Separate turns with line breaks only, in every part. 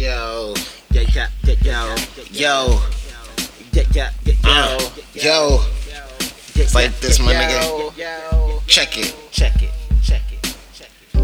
Yo, yeah, yeah, yeah, yo, yo, yeah, yeah, yeah, uh, yo. It's like this, my nigga. Check it, check it.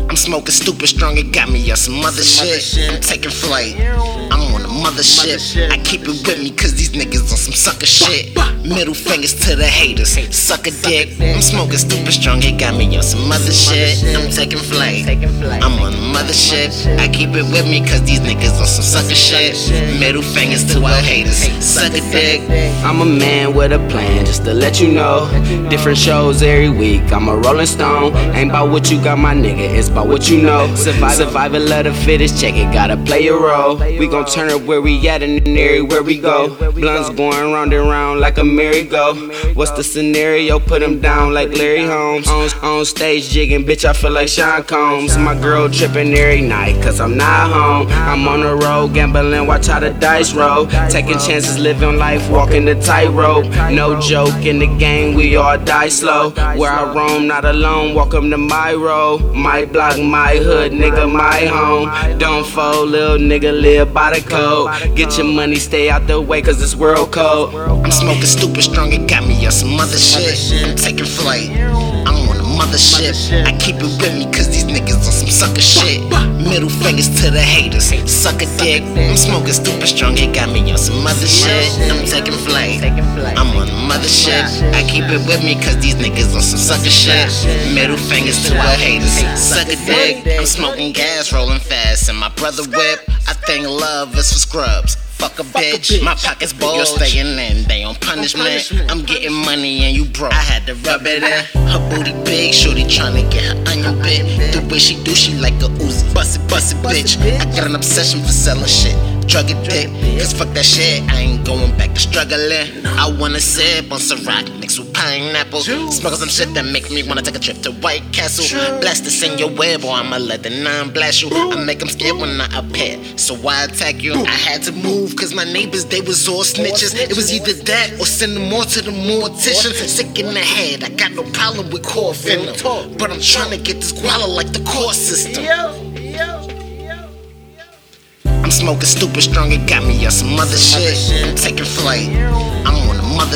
I'm smoking stupid strong, it got me on some other shit. I'm taking flight, I'm on the mothership. I keep it with me cause these niggas on some sucker shit. Middle fingers to the haters, suck a dick. I'm smoking stupid strong, it got me on some other shit. I'm taking flight, I'm on the mothership. I keep it with me cause these niggas on some sucker shit. Middle fingers to our haters, suck a dick.
I'm a man with a plan, just to let you know. Different shows every week, I'm a rolling stone. Ain't about what you got, my nigga, it's about what you know. Survival of the fittest, check it, gotta play your role. We gon' turn up where we at and everywhere we go. Blunts going round and round like a merry-go. What's the scenario? Put him down like Larry Holmes. On, on stage jigging, bitch, I feel like Sean Combs. My girl tripping every night, cause I'm not home. I'm on the road, gambling, watch how the dice roll. Taking chances, living life, walking the tightrope. No joke in the game, we all die slow. Where I roam, not alone, welcome to my road. My block, my hood, nigga, my home. Don't fold, little nigga, live by the code. Get your money, stay out the way, cause it's world code.
I'm smoking stupid strong, it got me on some other shit. I'm taking flight, mothership. I keep it with me cause these niggas on some sucker shit. Middle fingers to the haters, suck a dick. I'm smoking stupid strong, it got me on some other shit. I'm taking flight, I'm on the mothership. I keep it with me cause these niggas on some sucker shit. Middle fingers to the haters, suck a dick. I'm smoking gas, rolling fast, and my brother whip. I think love is for scrubs. Fuck a bitch, my pockets bulge. You're staying in, they on punishment. I'm getting money and you broke. I had to rub it in. Her booty big, shorty tryna get her onion bit. The way she do, she like a Uzi. Bust it, bust it, bitch. I got an obsession for selling shit. Drug addict, cause fuck that shit, I ain't going back to struggling. I wanna sip on Ciroc mixed with pineapple. Smoking some shit that make me wanna take a trip to White Castle. Blast this in your web, or I'ma let the nine blast you. I make them scared when I appear, so why attack you? I had to move, cause my neighbors, they was all snitches. It was either that or send them all to the mortician. Sick in the head, I got no problem with coughing them. But I'm trying to get this guala like the core system. I'm smoking stupid strong, it got me on some other shit. I'm taking flight,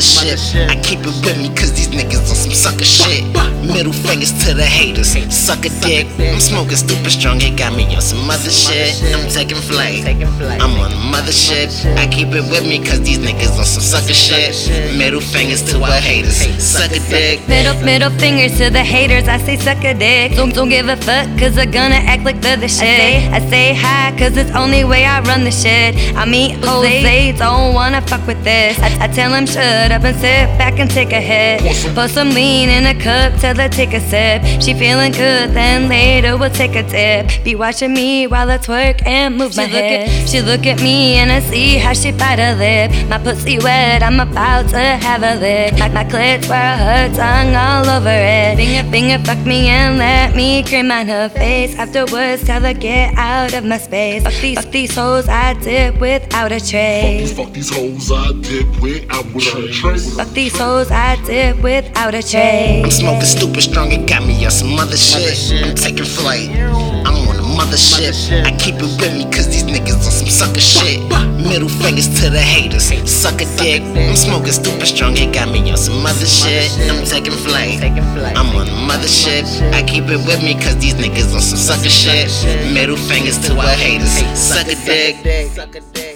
mothership. I keep it with me cause these niggas on some sucker shit. Middle fingers to the haters, suck a dick. I'm smoking stupid strong, it got me on some other shit. I'm taking flight, I'm on the mothership. I keep it with me cause these niggas on some sucker shit. Middle fingers to our haters, suck a dick.
Middle, middle fingers to the haters, I say suck a dick. Don't, don't give a fuck, cause they're gonna act like they're the shit. I say hi, cause it's only way I run the shit. I meet Jose, don't wanna fuck with this. I, I tell him up and sit back and take a hit. Put some lean in a cup, tell her take a sip. She feeling good, then later we'll take a dip. Be watching me while I twerk and move my head. She look at me and I see how she bite her lip. My pussy wet, I'm about to have a lick. My, my clit's where her tongue all over it. Finger, finger, fuck me and let me cream on her face. Afterwards, tell her get out of my space. Fuck these, fuck these hoes I dip without a trace.
Fuck these hoes I dip without a trace.
Fuck these hoes I dip without a trace.
I'm smoking stupid strong, it got me on some other shit. I'm taking flight, I'm on the mothership. I keep it with me cause these niggas on some sucker shit. Middle fingers to the haters, suck a dick. I'm smoking stupid strong, it got me on some other shit. I'm taking flight, I'm on the mothership. I keep it with me cause these niggas on some sucker shit. Middle fingers to our haters, suck a dick.